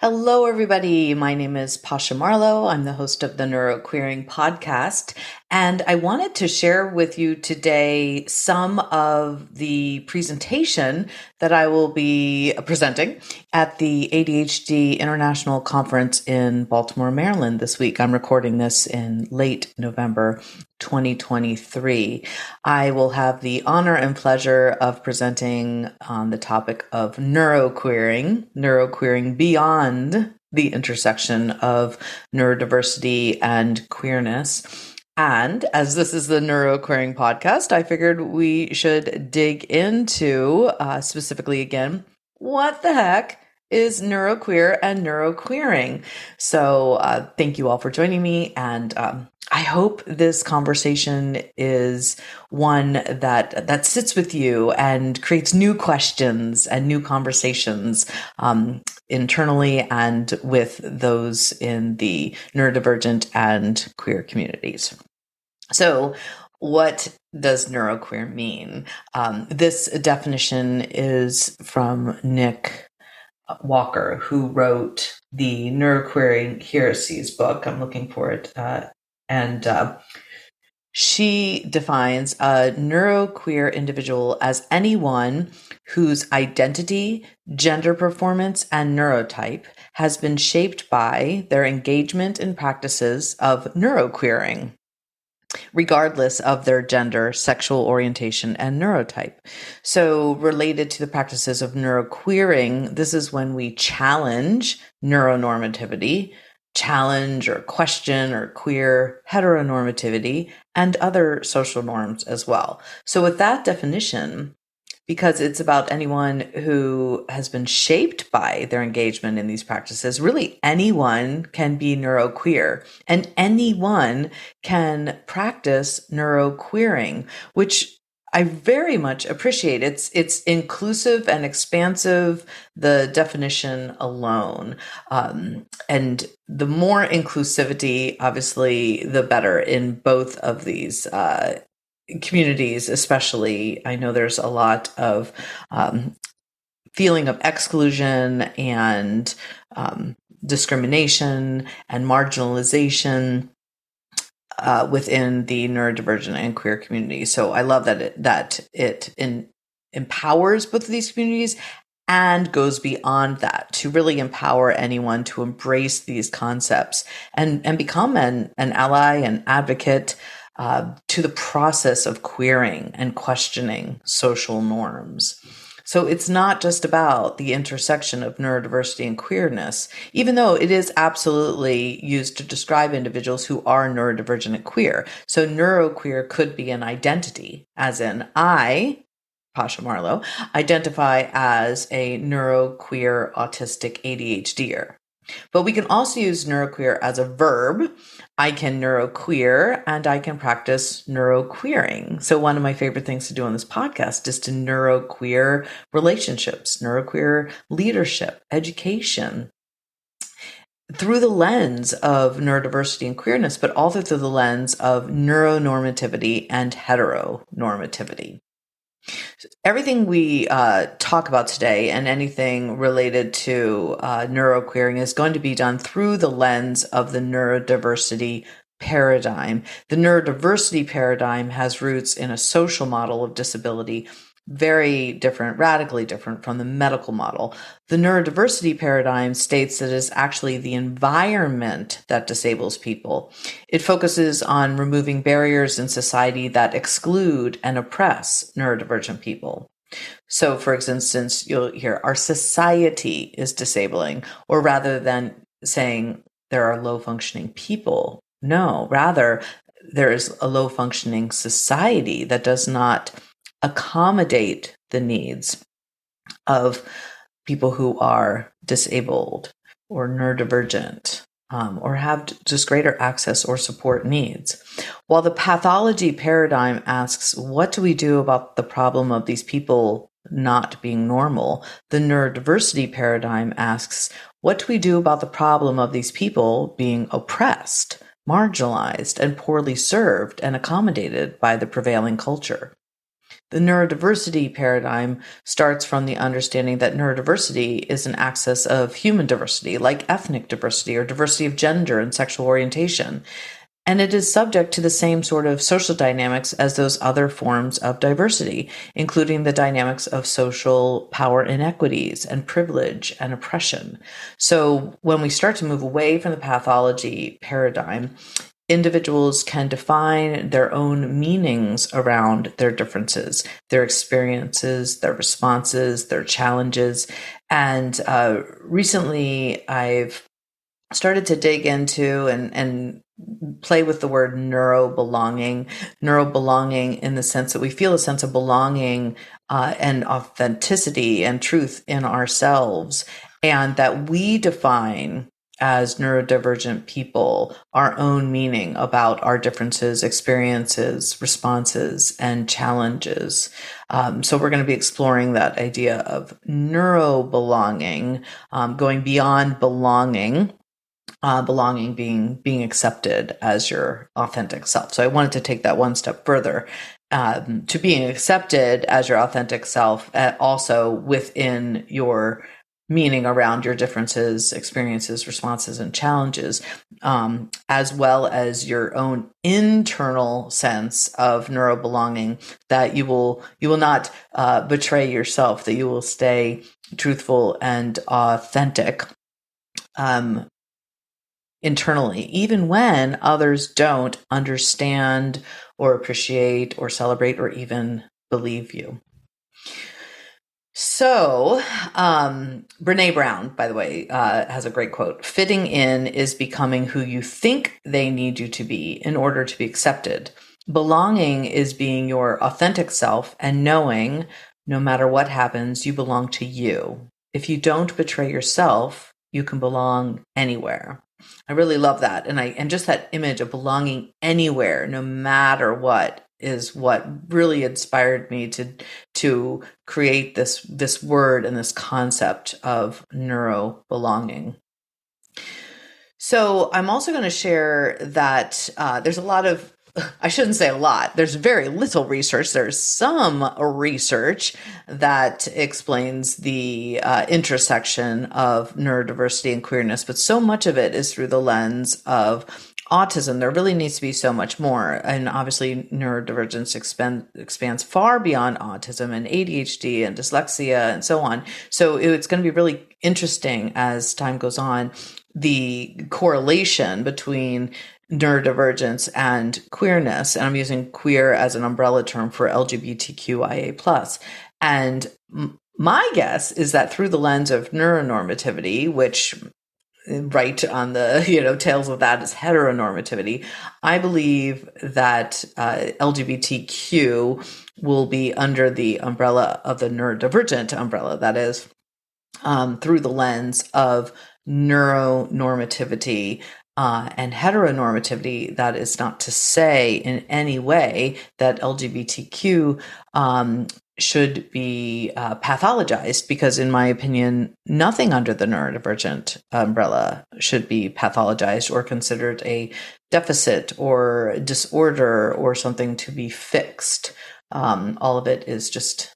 Hello, everybody. My name is Pasha Marlowe. I'm the host of the Neuroqueering podcast. And I wanted to share with you today some of the presentation that I will be presenting at the ADHD International Conference in Baltimore, Maryland this week. I'm recording this in late November 2023. I will have the honor and pleasure of presenting on the topic of neuroqueering, neuroqueering beyond the intersection of neurodiversity and queerness. And as this is the Neuroqueering podcast, I figured we should dig into uh, specifically again what the heck is neuroqueer and neuroqueering. So, uh, thank you all for joining me. And um, I hope this conversation is one that that sits with you and creates new questions and new conversations um, internally and with those in the neurodivergent and queer communities. So, what does neuroqueer mean? Um, this definition is from Nick Walker, who wrote the Neuroqueering Heresies book. I'm looking for it uh, and uh, she defines a neuroqueer individual as anyone whose identity, gender performance, and neurotype has been shaped by their engagement in practices of neuroqueering, regardless of their gender, sexual orientation, and neurotype. So, related to the practices of neuroqueering, this is when we challenge neuronormativity challenge or question or queer heteronormativity and other social norms as well. So, with that definition, because it's about anyone who has been shaped by their engagement in these practices. Really, anyone can be neuroqueer and anyone can practice neuroqueering, which I very much appreciate it's it's inclusive and expansive. The definition alone, um, and the more inclusivity, obviously, the better in both of these uh, communities. Especially, I know there's a lot of um, feeling of exclusion and um, discrimination and marginalization uh, within the neurodivergent and queer community. So I love that it, that it in, empowers both of these communities and goes beyond that to really empower anyone to embrace these concepts and and become an, an ally and advocate uh, to the process of queering and questioning social norms. So it's not just about the intersection of neurodiversity and queerness, even though it is absolutely used to describe individuals who are neurodivergent and queer. So neuroqueer could be an identity, as in I, Pasha Marlowe, identify as a neuroqueer autistic ADHDer. But we can also use neuroqueer as a verb. I can neuroqueer and I can practice neuroqueering. So one of my favorite things to do on this podcast is to neuroqueer relationships, neuroqueer leadership, education, through the lens of neurodiversity and queerness, but also through the lens of neuronormativity and heteronormativity. Everything we uh, talk about today and anything related to uh, neuroqueering is going to be done through the lens of the neurodiversity paradigm. The neurodiversity paradigm has roots in a social model of disability very different, radically different from the medical model. The neurodiversity paradigm states that it's actually the environment that disables people. It focuses on removing barriers in society that exclude and oppress neurodivergent people. So, for instance, you'll hear our society is disabling, or rather than saying there are low functioning people, no, rather, there is a low functioning society that does not accommodate the needs of people who are disabled or neurodivergent um, or have just greater access or support needs. While the pathology paradigm asks, what do we do about the problem of these people not being normal? The neurodiversity paradigm asks, what do we do about the problem of these people being oppressed, marginalized, and poorly served and accommodated by the prevailing culture? The neurodiversity paradigm starts from the understanding that neurodiversity is an axis of human diversity, like ethnic diversity or diversity of gender and sexual orientation. And it is subject to the same sort of social dynamics as those other forms of diversity, including the dynamics of social power inequities and privilege and oppression. So when we start to move away from the pathology paradigm, individuals can define their own meanings around their differences, their experiences, their responses, their challenges. And uh, recently, I've started to dig into and, and play with the word neuro belonging, neuro belonging in the sense that we feel a sense of belonging uh, and authenticity and truth in ourselves, and that we define as neurodivergent people our own meaning about our differences, experiences, responses, and challenges. Um, so we're going to be exploring that idea of neuro belonging, um, going beyond belonging uh, belonging being being accepted as your authentic self. So I wanted to take that one step further um, to being accepted as your authentic self, uh, also within your meaning around your differences, experiences, responses, and challenges, um, as well as your own internal sense of neuro belonging. That you will you will not uh, betray yourself. That you will stay truthful and authentic. Um, internally, even when others don't understand or appreciate or celebrate or even believe you. So, um, Brene Brown, by the way, uh, has a great quote Fitting in is becoming who you think they need you to be in order to be accepted. Belonging is being your authentic self and knowing no matter what happens, you belong to you. If you don't betray yourself, you can belong anywhere. I really love that. And I and just that image of belonging anywhere, no matter what, is what really inspired me to to create this this word and this concept of neuro belonging. So I'm also going to share that uh, there's a lot of I shouldn't say a lot. There's very little research. There's some research that explains the uh, intersection of neurodiversity and queerness, but so much of it is through the lens of autism. There really needs to be so much more. And obviously, neurodivergence expand, expands far beyond autism and ADHD and dyslexia and so on. So it's going to be really interesting as time goes on the correlation between neurodivergence and queerness. And I'm using queer as an umbrella term for LGBTQIA. And my guess is that through the lens of neuronormativity, which right on the you know tails of that is heteronormativity. I believe that uh, lgbtq will be under the umbrella of the neurodivergent umbrella that is um, through the lens of neuronormativity uh, and heteronormativity, that is not to say in any way that LGBTQ um, should be uh, pathologized, because in my opinion, nothing under the neurodivergent umbrella should be pathologized or considered a deficit or disorder or something to be fixed. Um, all of it is just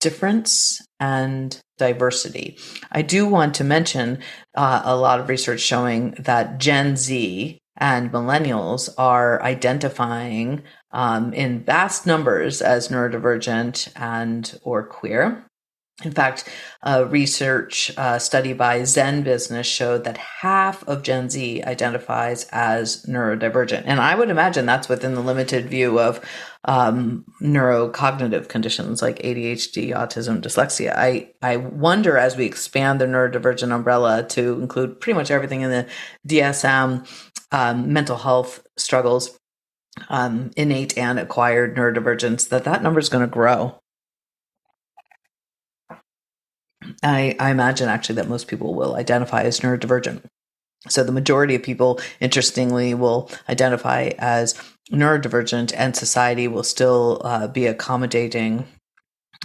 difference and diversity. I do want to mention uh, a lot of research showing that Gen Z and millennials are identifying um, in vast numbers as neurodivergent and or queer. In fact, a research uh, study by ZenBusiness showed that half of Gen Z identifies as neurodivergent. And I would imagine that's within the limited view of um, neurocognitive conditions like ADHD, autism, dyslexia. I, I wonder as we expand the neurodivergent umbrella to include pretty much everything in the DSM, um, mental health struggles, um, innate and acquired neurodivergence, that that number is going to grow. I, I imagine actually that most people will identify as neurodivergent. So the majority of people, interestingly, will identify as neurodivergent, and society will still uh, be accommodating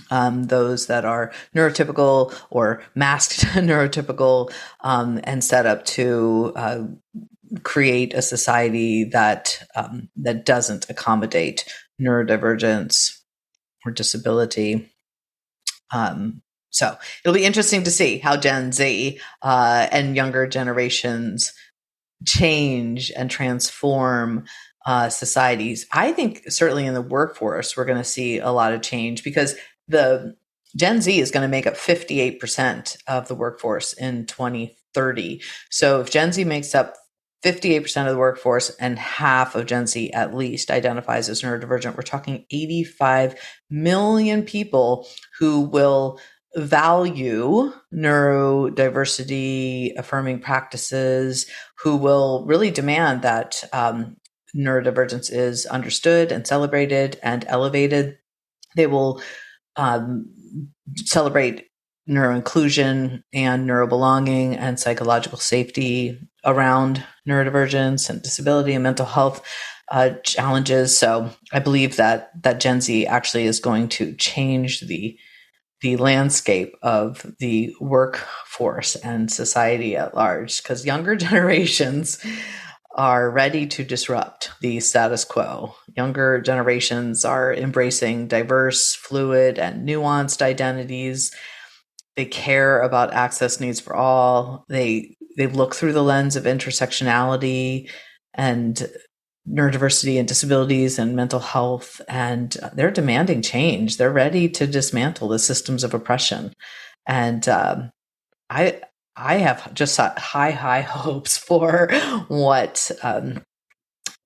um, those that are neurotypical or masked neurotypical um, and set up to uh, create a society that um, that doesn't accommodate neurodivergence or disability. Um, so it'll be interesting to see how Gen Z uh, and younger generations change and transform uh, societies. I think certainly in the workforce, we're going to see a lot of change because the Gen Z is going to make up 58% of the workforce in 2030. So if Gen Z makes up 58% of the workforce and half of Gen Z at least identifies as neurodivergent, we're talking 85 million people who will value neurodiversity affirming practices, who will really demand that um, neurodivergence is understood and celebrated and elevated. They will um, celebrate neuroinclusion and neurobelonging and psychological safety around neurodivergence and disability and mental health uh, challenges. So I believe that that Gen Z actually is going to change the the landscape of the workforce and society at large because younger generations are ready to disrupt the status quo. Younger generations are embracing diverse, fluid, and nuanced identities. They care about access needs for all. They they look through the lens of intersectionality and neurodiversity and disabilities and mental health and they're demanding change they're ready to dismantle the systems of oppression and um, i i have just high high hopes for what um,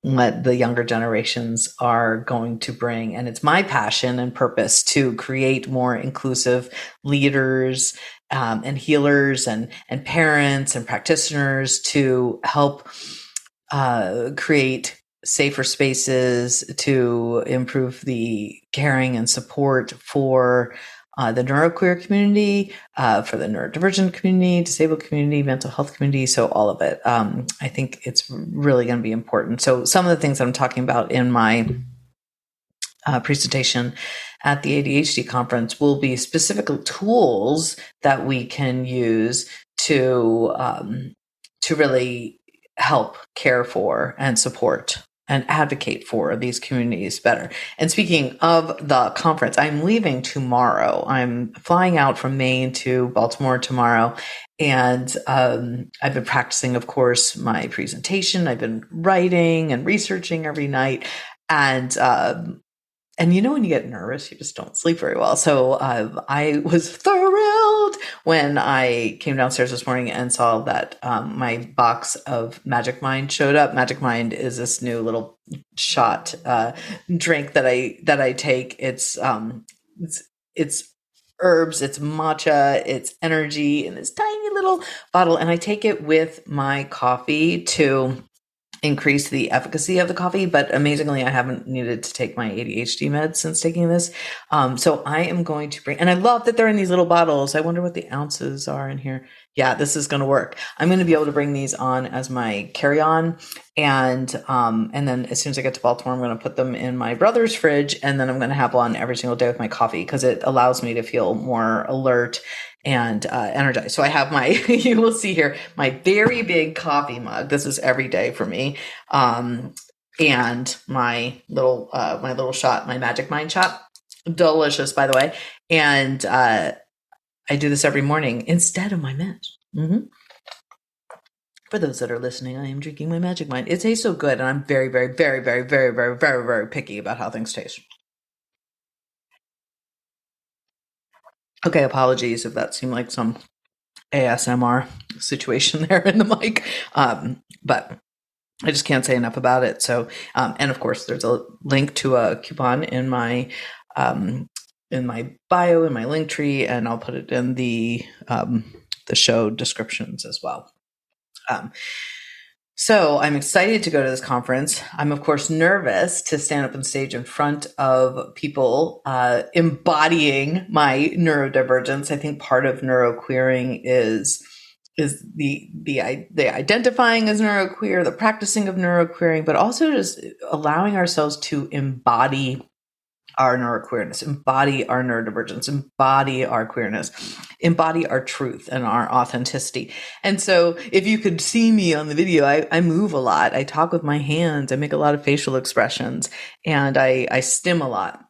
what the younger generations are going to bring. And it's my passion and purpose to create more inclusive leaders um, and healers and and parents and practitioners to help uh, create safer spaces to improve the caring and support for uh, the neuroqueer community, uh, for the neurodivergent community, disabled community, mental health community. So all of it. Um, I think it's really going to be important. So some of the things I'm talking about in my uh, presentation at the ADHD conference will be specific tools that we can use to um, to really help care for and support and advocate for these communities better. And speaking of the conference, I'm leaving tomorrow. I'm flying out from Maine to Baltimore tomorrow. And um, I've been practicing, of course, my presentation. I've been writing and researching every night. And um, and you know when you get nervous you just don't sleep very well. So uh, i was thrilled when i came downstairs this morning and saw that um, my box of magic mind showed up. Magic mind is this new little shot uh, drink that i that i take. It's um it's it's herbs it's matcha it's energy in this tiny little bottle. And i take it with my coffee to increase the efficacy of the coffee, but amazingly, I haven't needed to take my ADHD meds since taking this. Um, so I am going to bring, and I love that they're in these little bottles. I wonder what the ounces are in here. Yeah, this is going to work. I'm going to be able to bring these on as my carry on. And, um, and then as soon as I get to Baltimore, I'm going to put them in my brother's fridge and then I'm going to have one every single day with my coffee because it allows me to feel more alert and uh, energized. So I have my, you will see here, my very big coffee mug. This is every day for me. Um, and my little, uh, my little shot, my magic mind shot. Delicious, by the way. And, uh, I do this every morning instead of my meds. Mm-hmm. For those that are listening, I am drinking my Magic Mind. It tastes so good, and I'm very, very, very, very, very, very, very, very picky about how things taste. Okay, apologies if that seemed like some ASMR situation there in the mic. Um, but I just can't say enough about it. So, um, and of course, there's a link to a coupon in my um, in my bio in my link tree, and I'll put it in the um, the show descriptions as well. So I'm excited to go to this conference. I'm of course nervous to stand up on stage in front of people uh, embodying my neurodivergence. I think part of neuroqueering is is the the the identifying as neuroqueer, the practicing of neuroqueering, but also just allowing ourselves to embody our neuroqueerness, embody our neurodivergence, embody our queerness, embody our truth and our authenticity. And so if you could see me on the video, I, I move a lot. I talk with my hands. I make a lot of facial expressions and I, I stim a lot.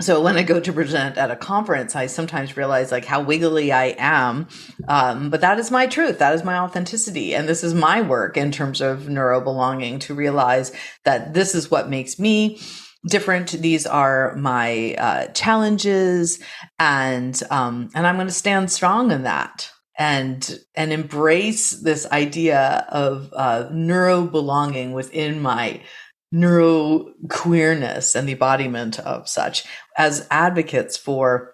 so when I go to present at a conference, I sometimes realize like how wiggly I am. Um, but that is my truth. That is my authenticity. And this is my work in terms of neuro belonging to realize that this is what makes me different. These are my uh, challenges and, um, and I'm going to stand strong in that and and embrace this idea of uh, neuro belonging within my neuro queerness and the embodiment of such as advocates for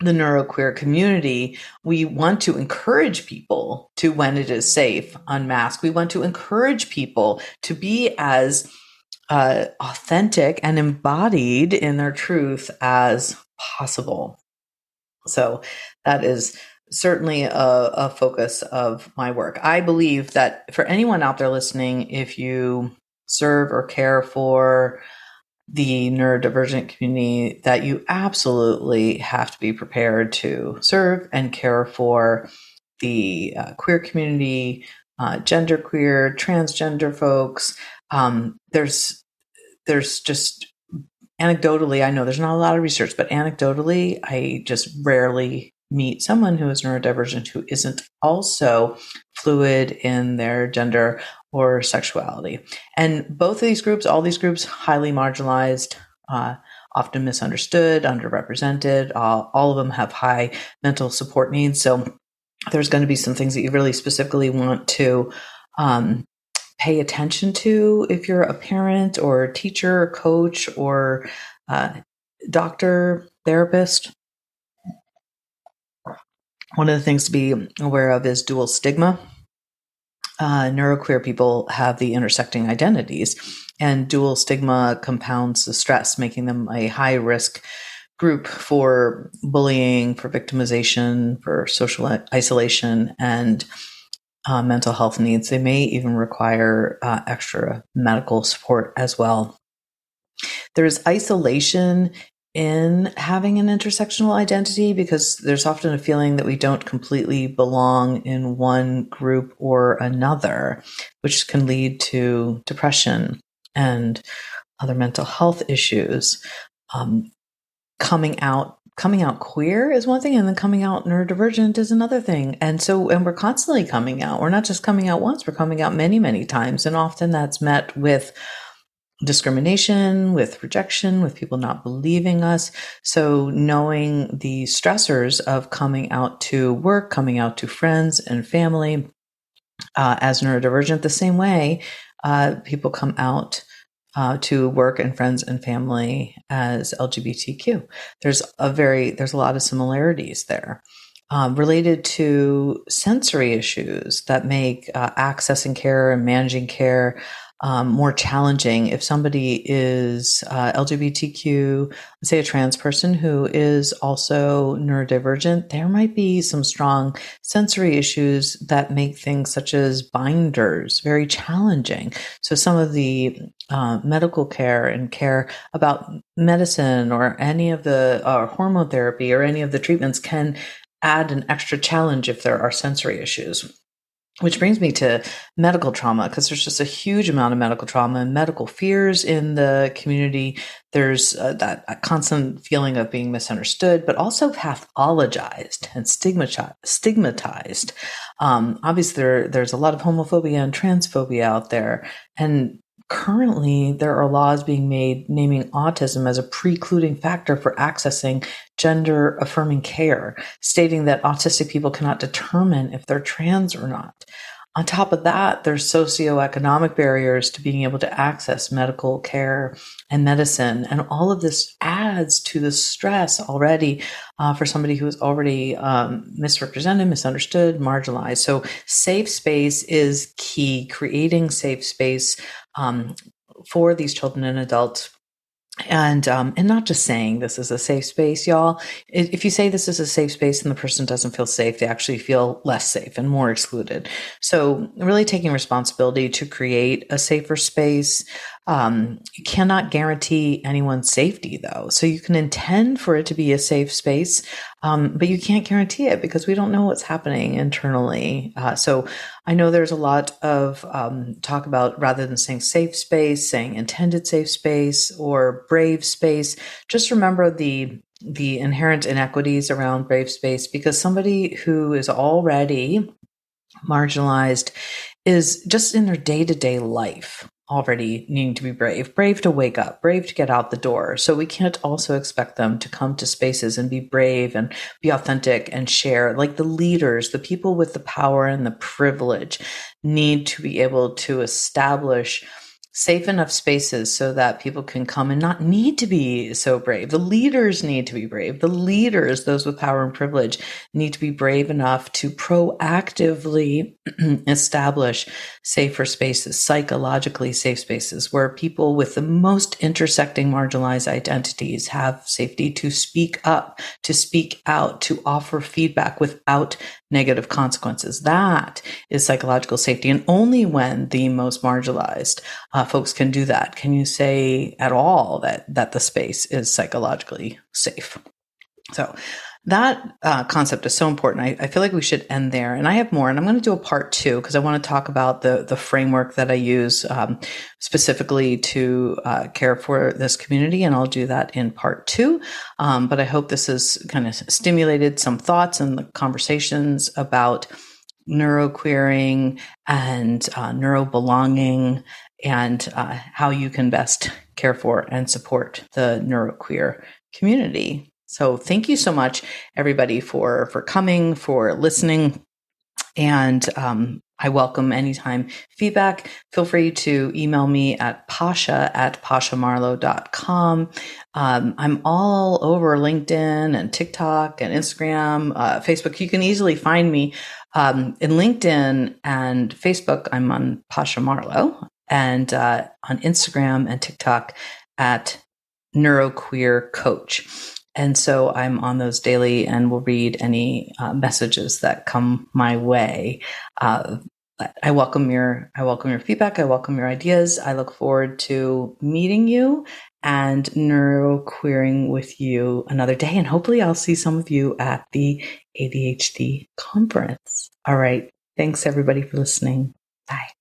the neuroqueer community, we want to encourage people to, when it is safe, unmask. We want to encourage people to be as uh, authentic and embodied in their truth as possible. So that is certainly a, a, focus of my work. I believe that for anyone out there listening, if you serve or care for the neurodivergent community, that you absolutely have to be prepared to serve and care for the uh, queer community, uh, gender queer, transgender folks. Um, there's there's just anecdotally, I know there's not a lot of research, but anecdotally, I just rarely meet someone who is neurodivergent who isn't also fluid in their gender or sexuality. And both of these groups, all these groups, highly marginalized, uh, often misunderstood, underrepresented. all of them have high mental support needs. So there's going to be some things that you really specifically want to um, pay attention to if you're a parent or a teacher, coach, or uh, doctor, therapist. One of the things to be aware of is dual stigma uh, neuroqueer people have the intersecting identities, and dual stigma compounds the stress, making them a high risk group for bullying, for victimization, for social isolation, and uh, mental health needs. They may even require uh, extra medical support as well. There's isolation in having an intersectional identity because there's often a feeling that we don't completely belong in one group or another, which can lead to depression and other mental health issues. Um, coming out coming out queer is one thing and then coming out neurodivergent is another thing and so and we're constantly coming out we're not just coming out once we're coming out many many times and often that's met with discrimination, with rejection, with people not believing us. So knowing the stressors of coming out to work, coming out to friends and family uh, as neurodivergent, the same way uh, people come out uh, to work and friends and family as LGBTQ. There's a very there's a lot of similarities there. Um, related to sensory issues that make uh, accessing care and managing care um, more challenging if somebody is uh, LGBTQ, say a trans person who is also neurodivergent, there might be some strong sensory issues that make things such as binders very challenging. So some of the uh, medical care and care about medicine or any of the uh, hormone therapy or any of the treatments can add an extra challenge if there are sensory issues. Which brings me to medical trauma, because there's just a huge amount of medical trauma and medical fears in the community. There's uh, that constant feeling of being misunderstood, but also pathologized and stigmatized. stigmatized. Um, obviously, there, there's a lot of homophobia and transphobia out there. And currently there are laws being made naming autism as a precluding factor for accessing gender affirming care, stating that autistic people cannot determine if they're trans or not. On top of that, there's socioeconomic barriers to being able to access medical care and medicine. And all of this adds to the stress already uh, for somebody who is already um, misrepresented, misunderstood, marginalized. So, safe space is key. Creating safe space um, for these children and adults. And um, and not just saying this is a safe space y'all. If you say this is a safe space and the person doesn't feel safe they actually feel less safe and more excluded. So really taking responsibility to create a safer space Um, you cannot guarantee anyone's safety, though. So you can intend for it to be a safe space, um, but you can't guarantee it because we don't know what's happening internally. Uh, so I know there's a lot of um, talk about rather than saying safe space, saying intended safe space or brave space. Just remember the the inherent inequities around brave space because somebody who is already marginalized is just in their day to day life already needing to be brave, brave to wake up, brave to get out the door. So we can't also expect them to come to spaces and be brave and be authentic and share. Like the leaders, the people with the power and the privilege need to be able to establish safe enough spaces so that people can come and not need to be so brave. The leaders need to be brave. The leaders, those with power and privilege, need to be brave enough to proactively establish safer spaces, psychologically safe spaces where people with the most intersecting marginalized identities have safety to speak up, to speak out, to offer feedback without negative consequences. That is psychological safety. And only when the most marginalized uh, folks can do that can you say at all that, that the space is psychologically safe. So that uh, concept is so important. I, I, feel like we should end there. And I have more, and I'm going to do a part two because I want to talk about the the framework that I use um, specifically to uh, care for this community, and I'll do that in part two. Um, but I hope this has kind of stimulated some thoughts and the conversations about neuroqueering and uh, neurobelonging and uh, how you can best care for and support the neuroqueer community. So thank you so much, everybody, for for coming, for listening, and um, I welcome anytime feedback. Feel free to email me at pasha at pashamarlowe.com. Um, I'm all over LinkedIn and TikTok and Instagram, uh, Facebook. You can easily find me um, in LinkedIn and Facebook. I'm on Pasha Marlowe and uh, on Instagram and TikTok at Neuroqueer Coach. And so I'm on those daily and will read any uh, messages that come my way. Uh, I welcome your I welcome your feedback. I welcome your ideas. I look forward to meeting you and neuroqueering with you another day. And hopefully I'll see some of you at the ADHD conference. All right. Thanks everybody for listening. Bye.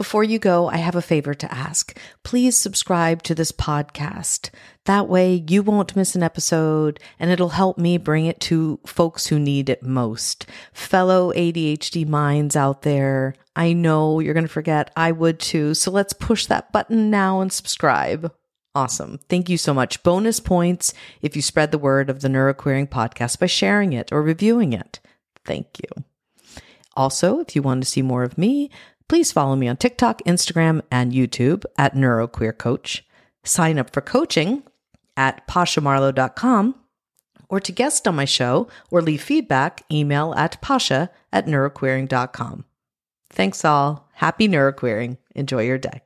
Before you go, I have a favor to ask. Please subscribe to this podcast. That way you won't miss an episode and it'll help me bring it to folks who need it most. Fellow ADHD minds out there, I know you're going to forget. I would too. So let's push that button now and subscribe. Awesome. Thank you so much. Bonus points if you spread the word of the Neuroqueering podcast by sharing it or reviewing it. Thank you. Also, if you want to see more of me, please follow me on TikTok, Instagram, and YouTube at NeuroQueer Coach. Sign up for coaching at pashamarlowe.com or to guest on my show or leave feedback, email at pasha at neuroqueering.com. Thanks all. Happy neuroqueering. Enjoy your day.